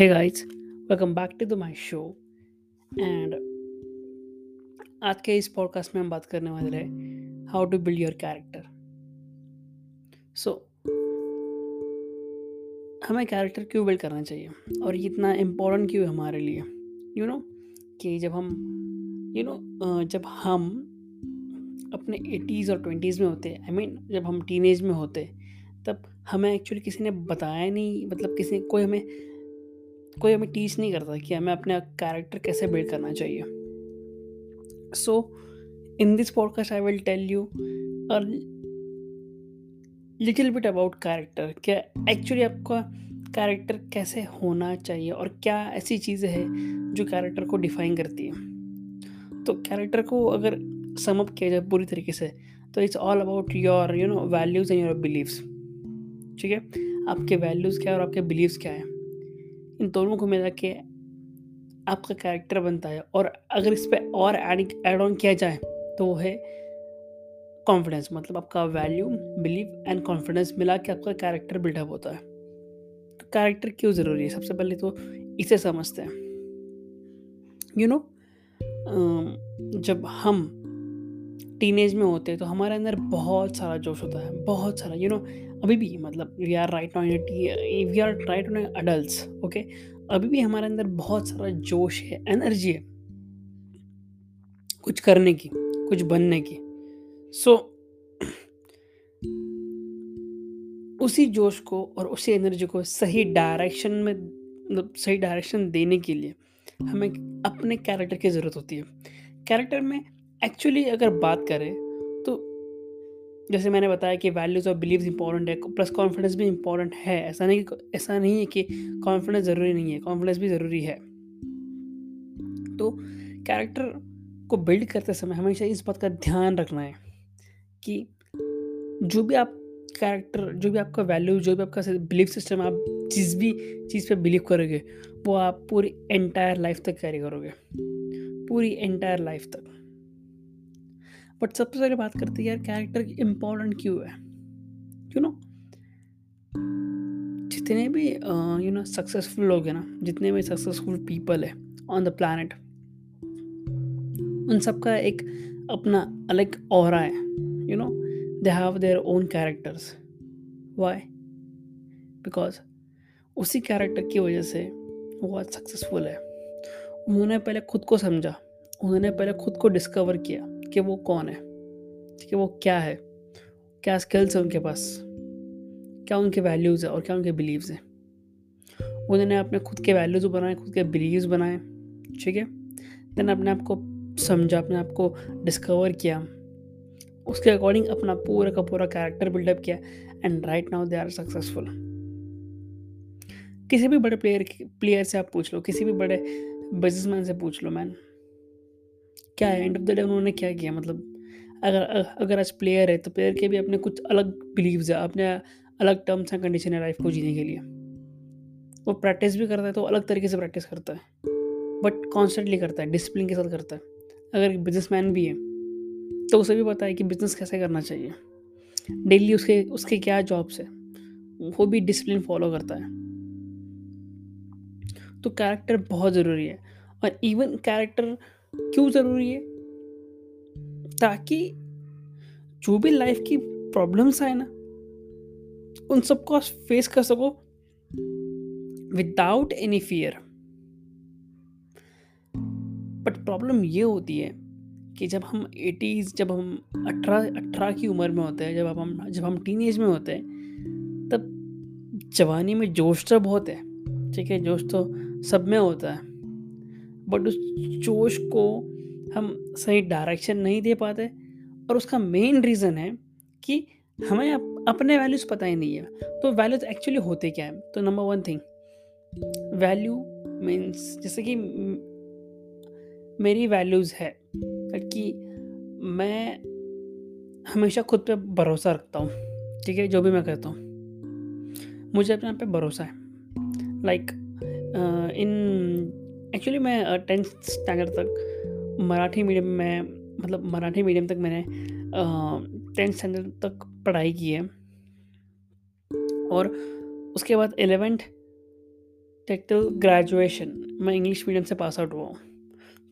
Hey guys, welcome back to the my show. And आज के इस पॉडकास्ट में हम बात करने वाले हैं how to build your character so हमें कैरेक्टर क्यों बिल्ड करना चाहिए? और ये इतना इम्पोर्टेंट क्यों है हमारे लिए? यू you नो know, कि जब हम यू you नो know, जब हम अपने एटीज़ और ट्वेंटीज़ में होते आई मीन जब हम टीन में होते तब हमें एक्चुअली किसी ने बताया नहीं मतलब किसी कोई हमें कोई हमें टीच नहीं करता कि हमें अपना कैरेक्टर कैसे बिल्ड करना चाहिए। So in this podcast I will tell you और लिटिल बिट अबाउट कैरेक्टर क्या एक्चुअली आपका कैरेक्टर कैसे होना चाहिए और क्या ऐसी चीज़ें हैं जो कैरेक्टर को डिफाइन करती है। तो कैरेक्टर को अगर समअप किया जाए पूरी तरीके से तो it's all about your you know values and your beliefs ठीक है? आपके वैल्यूज़ क्या है और आपके बिलीव्स क्या है? इन दोनों को मिला के आपका कैरेक्टर बनता है और अगर इस पर और एड ऑन किया जाए तो वो है कॉन्फिडेंस मतलब आपका वैल्यू बिलीव एंड कॉन्फिडेंस मिला के आपका कैरेक्टर बिल्डअप होता है। तो कैरेक्टर क्यों ज़रूरी है? सबसे पहले तो इसे समझते हैं। यू you नो know, जब हम टीनेज में होते हैं तो हमारे अंदर बहुत सारा जोश होता है बहुत सारा यू you नो know, अभी भी मतलब we are right on we are right on adult okay अभी भी हमारे अंदर बहुत सारा जोश है एनर्जी है कुछ करने की कुछ बनने की। सो so, उसी जोश को और उसी एनर्जी को सही डायरेक्शन में मतलब सही डायरेक्शन देने के लिए हमें अपने कैरेक्टर की ज़रूरत होती है। कैरेक्टर में एक्चुअली अगर बात करें जैसे मैंने बताया कि वैल्यूज़ और बिलीव्स इंपॉर्टेंट है प्लस कॉन्फिडेंस भी इंपॉर्टेंट है। ऐसा नहीं ऐसा नहीं है कि कॉन्फिडेंस ज़रूरी नहीं है कॉन्फिडेंस भी ज़रूरी है। तो कैरेक्टर को बिल्ड करते समय हमेशा इस बात का ध्यान रखना है कि जो भी आप कैरेक्टर जो भी आपका वैल्यू जो भी आपका बिलीफ सिस्टम आप जिस भी चीज़ पे बिलीव करोगे, वो आप पूरी एंटायर लाइफ तक कैरी करोगे। पूरी एंटायर लाइफ तक। बट सबसे पहले बात करते हैं, यार कैरेक्टर की इम्पोर्टेंट क्यों है? यू नो जितने भी यू नो सक्सेसफुल लोग हैं ना, जितने भी सक्सेसफुल पीपल है ऑन द प्लानट उन सबका एक अपना अलग और है you know they have their own characters why because उसी कैरेक्टर की वजह से वो आज सक्सेसफुल है। उन्होंने पहले खुद को समझा, उन्होंने पहले खुद को डिस्कवर किया। कि वो कौन है? ठीक है, वो क्या है? क्या स्किल्स है उनके पास? क्या उनके वैल्यूज़ है और क्या उनके बिलीव्स हैं? उन्होंने अपने खुद के वैल्यूज़ बनाए, खुद के बिलीव्स बनाए, ठीक है? देन अपने आप को समझा, अपने आप को डिस्कवर किया। उसके अकॉर्डिंग अपना पूरा का पूरा कैरेक्टर बिल्डअप किया and right now they are successful किसी भी बड़े प्लेयर प्लेयर से आप पूछ लो, किसी भी बड़े बिजनेसमैन से पूछ लो मैन क्या है एंड ऑफ़ द डे उन्होंने क्या किया? मतलब अगर अगर आज प्लेयर है तो प्लेयर के भी अपने कुछ अलग बिलीव्स है, अपने अलग टर्म्स एंड कंडीशन है लाइफ को जीने के लिए। वो प्रैक्टिस भी करता है तो अलग तरीके से प्रैक्टिस करता है। बट कॉन्स्टेंटली करता है डिसिप्लिन के साथ करता है। अगर बिजनेसमैन भी है तो उसे भी पता है कि बिज़नेस कैसे करना चाहिए। डेली उसके उसके क्या जॉब्स है, वो भी डिसिप्लिन फॉलो करता है। तो कैरेक्टर बहुत ज़रूरी है। और इवन कैरेक्टर क्यों ज़रूरी है? ताकि जो भी लाइफ की प्रॉब्लम्स आए ना, उन सबको आप फेस कर सको without any fear but problem ये होती है कि जब हम एटीज़ जब हम अठारह अठारह की उम्र में होते हैं, जब हम जब हम टीन एज में होते हैं, तब जवानी में जोश तो बहुत है। ठीक है, जोश तो सब में होता है। बट उस जोश को हम सही डायरेक्शन नहीं दे पाते। और उसका मेन रीज़न है कि हमें अप, अपने वैल्यूज़ पता ही नहीं है। तो वैल्यूज़ एक्चुअली होते क्या है? तो number one thing value means जैसे कि मेरी वैल्यूज़ है कि मैं हमेशा खुद पे भरोसा रखता हूँ। ठीक है? जो भी मैं करता हूँ। मुझे अपने आप पे भरोसा है। लाइक इन एक्चुअली मैं टेंथ स्टैंडर्ड तक मराठी मीडियम में मतलब मराठी मीडियम तक मैंने टेंथ स्टैंडर्ड तक पढ़ाई की है। और उसके बाद एलेवेंथ टिल ग्रेजुएशन मैं इंग्लिश मीडियम से पास आउट हुआ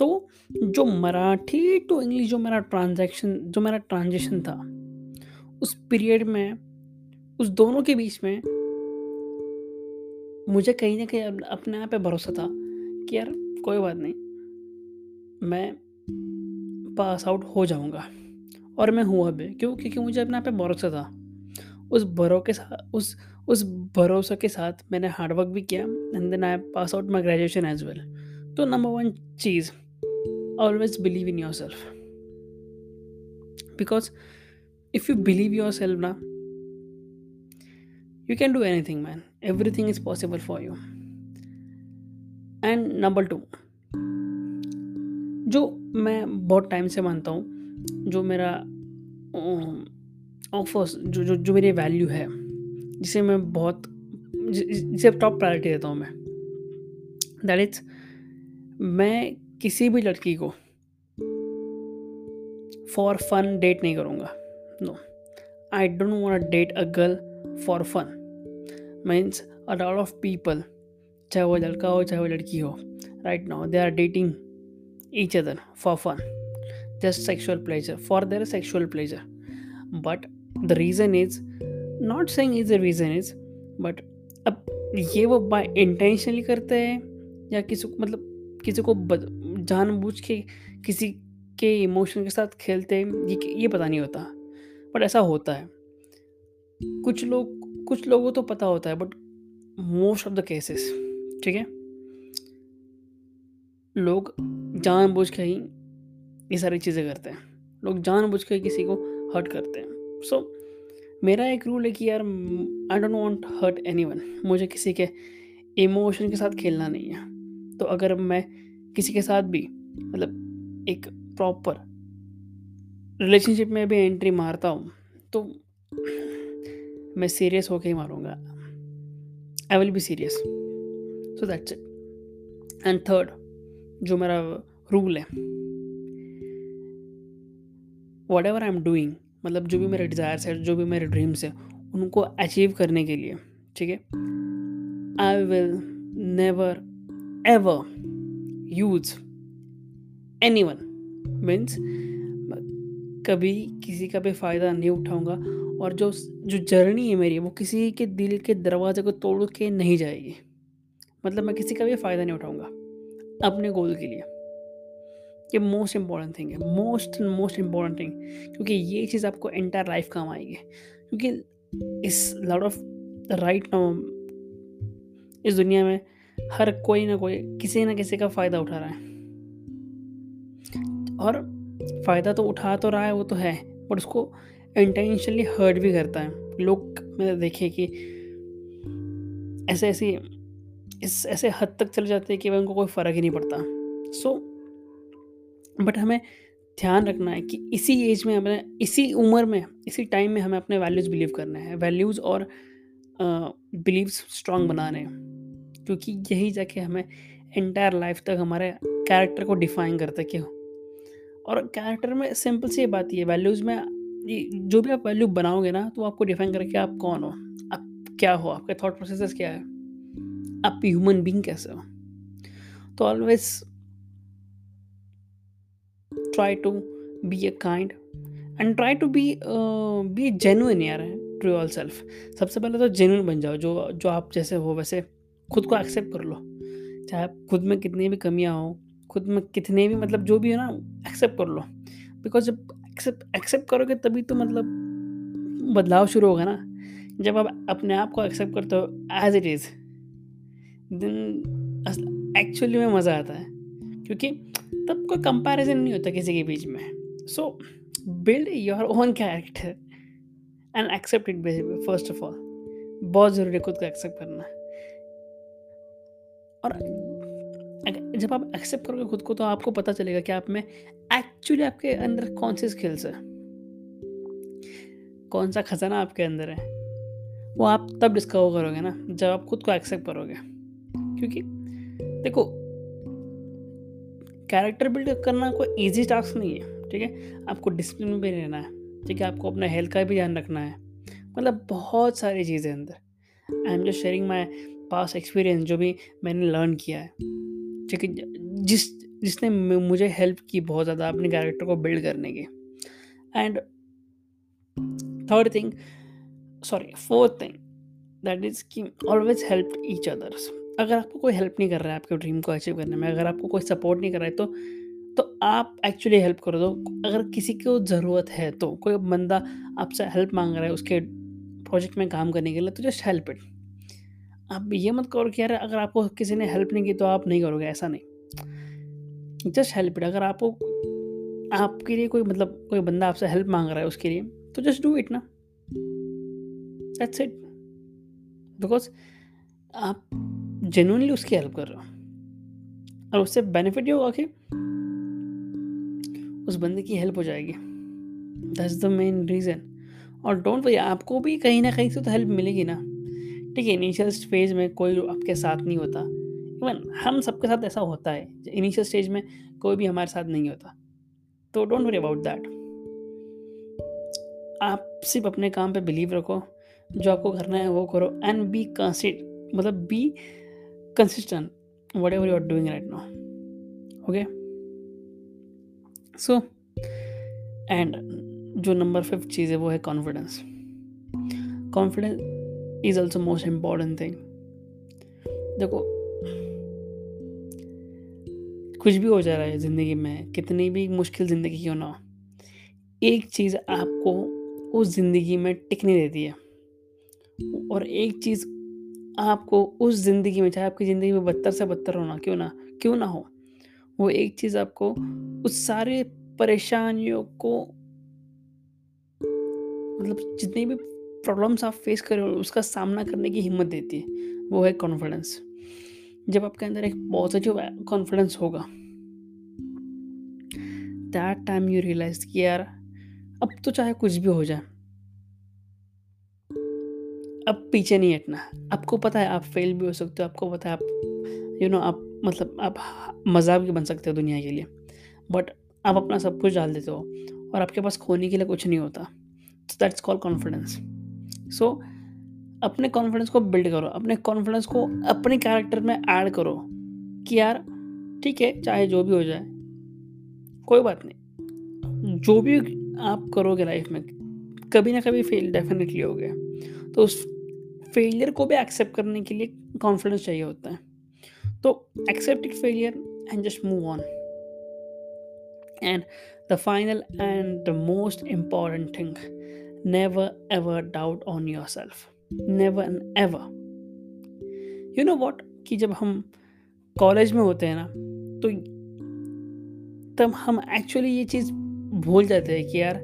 तो जो मराठी टू इंग्लिश जो मेरा ट्रांजैक्शन जो मेरा ट्रांजेक्शन था, उस पीरियड में, उस दोनों के बीच में मुझे कहीं ना कहीं अपने आप पे भरोसा था। कि यार कोई बात नहीं, मैं पास आउट हो जाऊँगा। और मैं हुआ भी क्यों? क्योंकि मुझे अपने आप पे भरोसा था। उस भरो के साथ उस उस भरोसे के साथ मैंने हार्डवर्क भी किया and then I pass out my graduation as well तो number one cheese always believe in yourself because if you believe yourself ना you can do anything man everything is possible for you and number two जो मैं बहुत time से मानता हूँ, जो मेरा ऑफर्स जो जो जो मेरी वैल्यू है, जिसे मैं बहुत जिसे टॉप प्रायोरिटी देता हूँ मैं दैट इज़ मैं किसी भी लड़की को फॉर फन डेट नहीं करूँगा। No I don't want date a girl for fun means a lot of people चाहे वो लड़का हो, चाहे वो लड़की हो right now they are dating each other for fun just sexual pleasure for their sexual pleasure but the reason is not saying is the reason is but अब ये वो बाय इंटेंशनली करते हैं, या किसी को मतलब किसी को जानबूझ के किसी के इमोशन के साथ खेलते हैं, ये ये पता नहीं होता बट ऐसा होता है। कुछ लोग, कुछ लोगों तो पता होता है but most of the cases ठीक है? लोग जानबूझ के ही ये सारी चीज़ें करते हैं। लोग जानबूझ के किसी को हर्ट करते हैं। सो so, मेरा एक रूल है कि यार I don't want hurt anyone मुझे किसी के इमोशन के साथ खेलना नहीं है। तो अगर मैं किसी के साथ भी मतलब एक प्रॉपर रिलेशनशिप में भी एंट्री मारता हूँ तो मैं सीरियस होके ही मारूँगा। I will be serious so that's it and third जो मेरा रूल है whatever I am doing मतलब जो भी मेरे डिज़ायर्स है, जो भी मेरे ड्रीम्स है, उनको अचीव करने के लिए, ठीक है? I will never ever use anyone means कभी किसी का भी फ़ायदा नहीं उठाऊँगा और जो जो जर्नी है मेरी, वो किसी के दिल के दरवाजे को तोड़ के नहीं जाएगी। मतलब मैं किसी का भी फ़ायदा नहीं उठाऊँगा, अपने गोल के लिए। ये मोस्ट इंपॉर्टेंट थिंग है मोस्ट मोस्ट इंपॉर्टेंट थिंग क्योंकि ये चीज़ आपको एंटायर लाइफ काम आएगी। क्योंकि इस लॉट ऑफ़ राइट नाउ इस दुनिया में हर कोई ना कोई, किसी ना किसी का फ़ायदा उठा रहा है। और फ़ायदा तो उठा तो रहा है, वो तो है बट उसको इंटेंशनली हर्ट भी करता है। लोग मैंने देखे कि ऐसे ऐसी इस ऐसे हद तक चले जाते हैं कि भाई उनको कोई फ़र्क ही नहीं पड़ता। सो so, बट हमें ध्यान रखना है कि इसी एज में हमें इसी उम्र में इसी टाइम में हमें अपने वैल्यूज़ बिलीव करने हैं। वैल्यूज़ और बिलीव्स स्ट्रॉन्ग बनाने हैं। क्योंकि यही जाके हमें एंटायर लाइफ तक हमारे कैरेक्टर को डिफाइन करते क्यों और कैरेक्टर में सिंपल सी बात ये वैल्यूज़ में जो भी आप वैल्यू बनाओगे ना तो आपको डिफाइन करके आप कौन हो आप क्या हो आपके थॉट प्रोसेस क्या है। आप ह्यूमन बींग कैसे हो तो always try to be a kind and try to be be genuine यार टू योर सेल्फ सबसे पहले तो जेनुइन बन जाओ, जो जो आप जैसे हो, वैसे खुद को एक्सेप्ट कर लो। चाहे आप खुद में कितनी भी कमियाँ हो, खुद में कितने भी मतलब जो भी हो ना एक्सेप्ट कर लो। बिकॉज़ जब एक्सेप्ट एक्सेप्ट करोगे, तभी तो मतलब बदलाव शुरू होगा ना। जब आप अपने आप को एक्सेप्ट करते हो as it is then actually में मज़ा आता है। क्योंकि तब कोई कंपैरिजन नहीं होता किसी के बीच में। So build your own character and accept it first of all बहुत ज़रूरी है खुद को एक्सेप्ट करना। और जब आप एक्सेप्ट करोगे खुद को तो आपको पता चलेगा कि आप में एक्चुअली आपके अंदर कौन से स्किल्स है। कौन सा खजाना आपके अंदर है। वो आप तब डिस्कवर करोगे ना, जब आप खुद को एक्सेप्ट करोगे। क्योंकि देखो कैरेक्टर बिल्ड करना कोई इजी टास्क नहीं है, ठीक है? आपको डिसिप्लिन में भी रहना है, ठीक है? आपको अपने हेल्थ का भी ध्यान रखना है। मतलब बहुत सारी चीज़ें अंदर। I am just sharing my past experience जो भी मैंने लर्न किया है। ठीक है? जिस, जिसने मुझे हेल्प की बहुत ज़्यादा अपने कैरेक्टर को बिल्ड करने की। And third thing sorry fourth thing that is कि ऑलवेज हेल्प ईच अदर्स अगर आपको कोई हेल्प नहीं कर रहा है आपके ड्रीम को अचीव करने में, अगर आपको कोई सपोर्ट नहीं कर रहा है तो तो आप एक्चुअली हेल्प करो। दो अगर किसी को ज़रूरत है तो कोई बंदा आपसे हेल्प मांग रहा है उसके प्रोजेक्ट में काम करने के लिए तो जस्ट हेल्प इट आप ये मत करो कि यार अगर आपको किसी ने हेल्प नहीं की तो आप नहीं करोगे, ऐसा नहीं। जस्ट हेल्प इट अगर आपको आपके लिए कोई मतलब कोई बंदा आपसे हेल्प मांग रहा है उसके लिए तो जस्ट डू इट ना। दैट्स इट बिकॉज़ आप जेनुअनली उसकी हेल्प कर रहे हो। और उससे बेनिफिट ये होगा कि उस बंदे की हेल्प हो जाएगी। दैट्स द मेन रीज़न और डोंट वरी आपको भी कहीं ना कहीं से तो हेल्प मिलेगी ना। ठीक है इनिशियल फ़ेज़ में कोई आपके साथ नहीं होता। इवन हम सबके साथ ऐसा होता है। इनिशियल स्टेज में कोई भी हमारे साथ नहीं होता। तो डोंट वरी अबाउट दैट आप सिर्फ़ अपने काम पे बिलीव रखो। जो आपको करना है वो करो। एंड बी कंसिड मतलब be whatever you are doing right now okay so and जो नंबर फिफ्थ चीज़ है वो है confidence confidence is also most important thing देखो, कुछ भी हो जा रहा है ज़िंदगी में, कितनी भी मुश्किल ज़िंदगी क्यों ना एक चीज़ आपको उस ज़िंदगी में टिकने देती है। और एक चीज़ आपको उस ज़िंदगी में, चाहे आपकी ज़िंदगी में बदतर से बदतर होना, क्यों ना क्यों ना हो, वो एक चीज़ आपको उस सारे परेशानियों को मतलब जितनी भी प्रॉब्लम्स आप फेस कर उसका सामना करने की हिम्मत देती है, वो है कॉन्फिडेंस जब आपके अंदर एक पॉजिटिव कॉन्फिडेंस होगा दैट टाइम यू रियलाइज़ कि यार, अब तो चाहे कुछ भी हो जाए अब पीछे नहीं हटना। आपको पता है आप फेल भी हो सकते हो आपको पता है आप यू you नो know, आप मतलब आप मज़ाक भी बन सकते हो दुनिया के लिए। बट आप अपना सब कुछ डाल देते हो और आपके पास खोने के लिए कुछ नहीं होता। दैट्स कॉल कॉन्फिडेंस सो अपने कॉन्फिडेंस को बिल्ड करो अपने कॉन्फिडेंस को अपने कैरेक्टर में ऐड करो कि यार ठीक है चाहे जो भी हो जाए कोई बात नहीं। जो भी आप करोगे लाइफ में कभी ना कभी फेल डेफिनेटली हो गया तो उस फेलियर को भी एक्सेप्ट करने के लिए कॉन्फिडेंस चाहिए होता है। तो accept it failure and just move on and the final and the most important thing never ever doubt on yourself never and ever you know what कि जब हम कॉलेज में होते हैं ना तो तब हम एक्चुअली ये चीज़ भूल जाते हैं कि यार,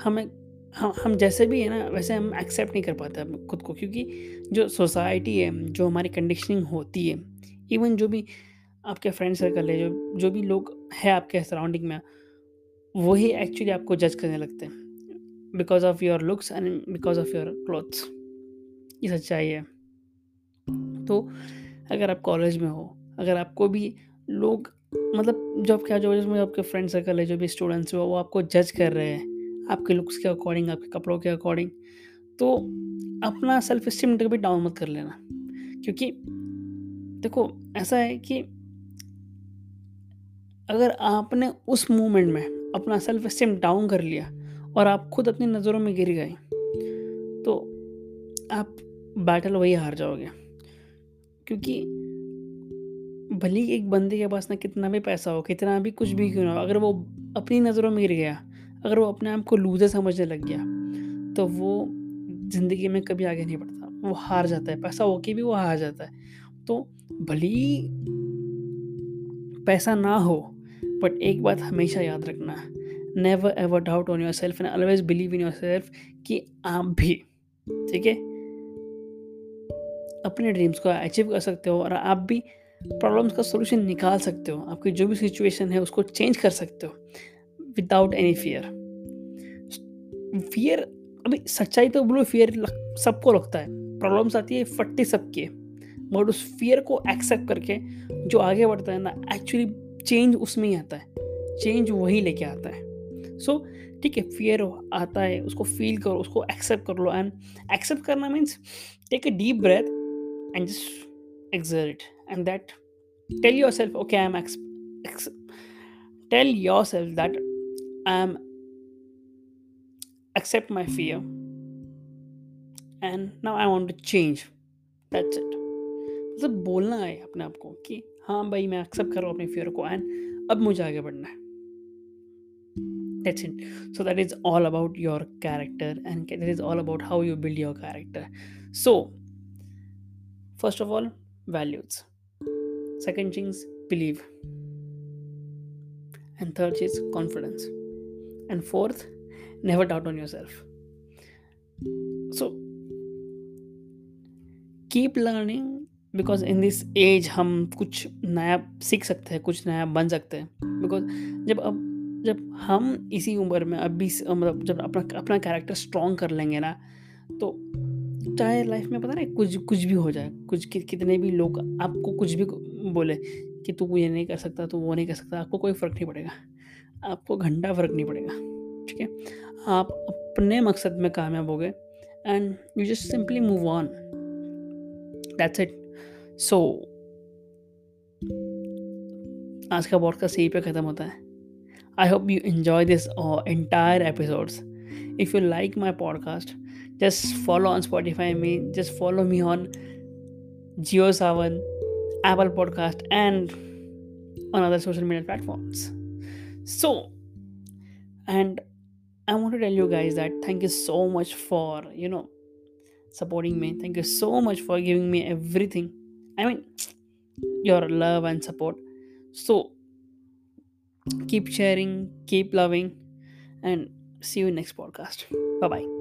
हमें हम हम जैसे भी है ना, वैसे हम एक्सेप्ट नहीं कर पाते खुद को क्योंकि जो सोसाइटी है, जो हमारी कंडीशनिंग होती है इवन जो भी आपके फ्रेंड सर्कल है, जो जो भी लोग हैं आपके सराउंडिंग में, वही एक्चुअली आपको जज करने लगते हैं because of your looks and because of your clothes ये सच्चाई है। तो अगर आप कॉलेज में हो, अगर आपको भी लोग मतलब जो आपके जो में आपके फ्रेंड सर्कल है, जो भी स्टूडेंट्स हो, वो आपको जज कर रहे हैं आपके लुक्स के अकॉर्डिंग आपके कपड़ों के अकॉर्डिंग तो अपना सेल्फ स्टीम कभी डाउन मत कर लेना। क्योंकि देखो, ऐसा है कि अगर आपने उस मोमेंट में अपना सेल्फ स्टीम डाउन कर लिया और आप खुद अपनी नज़रों में गिर गए तो आप बैटल वही हार जाओगे। क्योंकि भले एक बंदे के पास ना कितना भी पैसा हो, कितना भी कुछ भी क्यों ना हो, अगर वो अपनी नज़रों में गिर गया अगर वो अपने आप को लूजर समझने लग गया तो वो ज़िंदगी में कभी आगे नहीं बढ़ता। वो हार जाता है, पैसा होके भी वो हार जाता है। तो भली पैसा ना हो बट एक बात हमेशा याद रखना never ever doubt on yourself and always believe in yourself कि आप भी, ठीक है? अपने ड्रीम्स को अचीव कर सकते हो और आप भी प्रॉब्लम्स का सोल्यूशन निकाल सकते हो। आपकी जो भी सिचुएशन है उसको चेंज कर सकते हो। विदाउट एनी फियर फियर अभी सच्चाई तो बोलो फियर सबको लगता है। प्रॉब्लम्स आती है फट्टी सबकी। बट उस फियर को एक्सेप्ट करके, जो आगे बढ़ता है ना एक्चुअली चेंज उसमें ही आता है। चेंज वही लेके आता है। सो ठीक है फियर आता है, उसको फील करो, उसको एक्सेप्ट कर लो। एंड एक्सेप्ट करना means take a deep breath and just exert and that, tell yourself, okay, i'm ex- tell yourself that i'm accept my fear and now i want to change that's it मतलब बोलना है अपने आप को कि हाँ भाई मैं एक्सेप्ट कर रहा हूँ अपने फियर को एंड अब मुझे आगे बढ़ना है that's it so that is all about your character and that is all about how you build your character so first of all values second things believe and third is confidence And fourth never doubt on yourself. So keep learning because in this age हम कुछ नया सीख सकते हैं कुछ नया बन सकते हैं। बिकॉज़ जब अब जब हम इसी उम्र में अभी मतलब जब अपना अपना कैरेक्टर स्ट्रॉन्ग कर लेंगे ना तो चाहे लाइफ में पता नहीं कुछ कुछ भी हो जाए कुछ कि, कितने भी लोग आपको कुछ भी बोले कि तू ये नहीं कर सकता तू वो नहीं कर सकता आपको कोई फ़र्क नहीं पड़ेगा। आपको घंटा फ़र्क नहीं पड़ेगा, ठीक है? आप अपने मकसद में कामयाब हो गए and you just simply move on that's it so आज का पॉडकास्ट यहीं पे ख़त्म होता है। I hope you enjoy this entire episodes if you like my podcast just follow on spotify me just follow me on Jio Saavn apple podcast and on other social media platforms. So and i want to tell you guys that thank you so much for you know supporting me. Thank you so much for giving me everything. I mean your love and support. So keep sharing keep loving and see you next podcast. Bye bye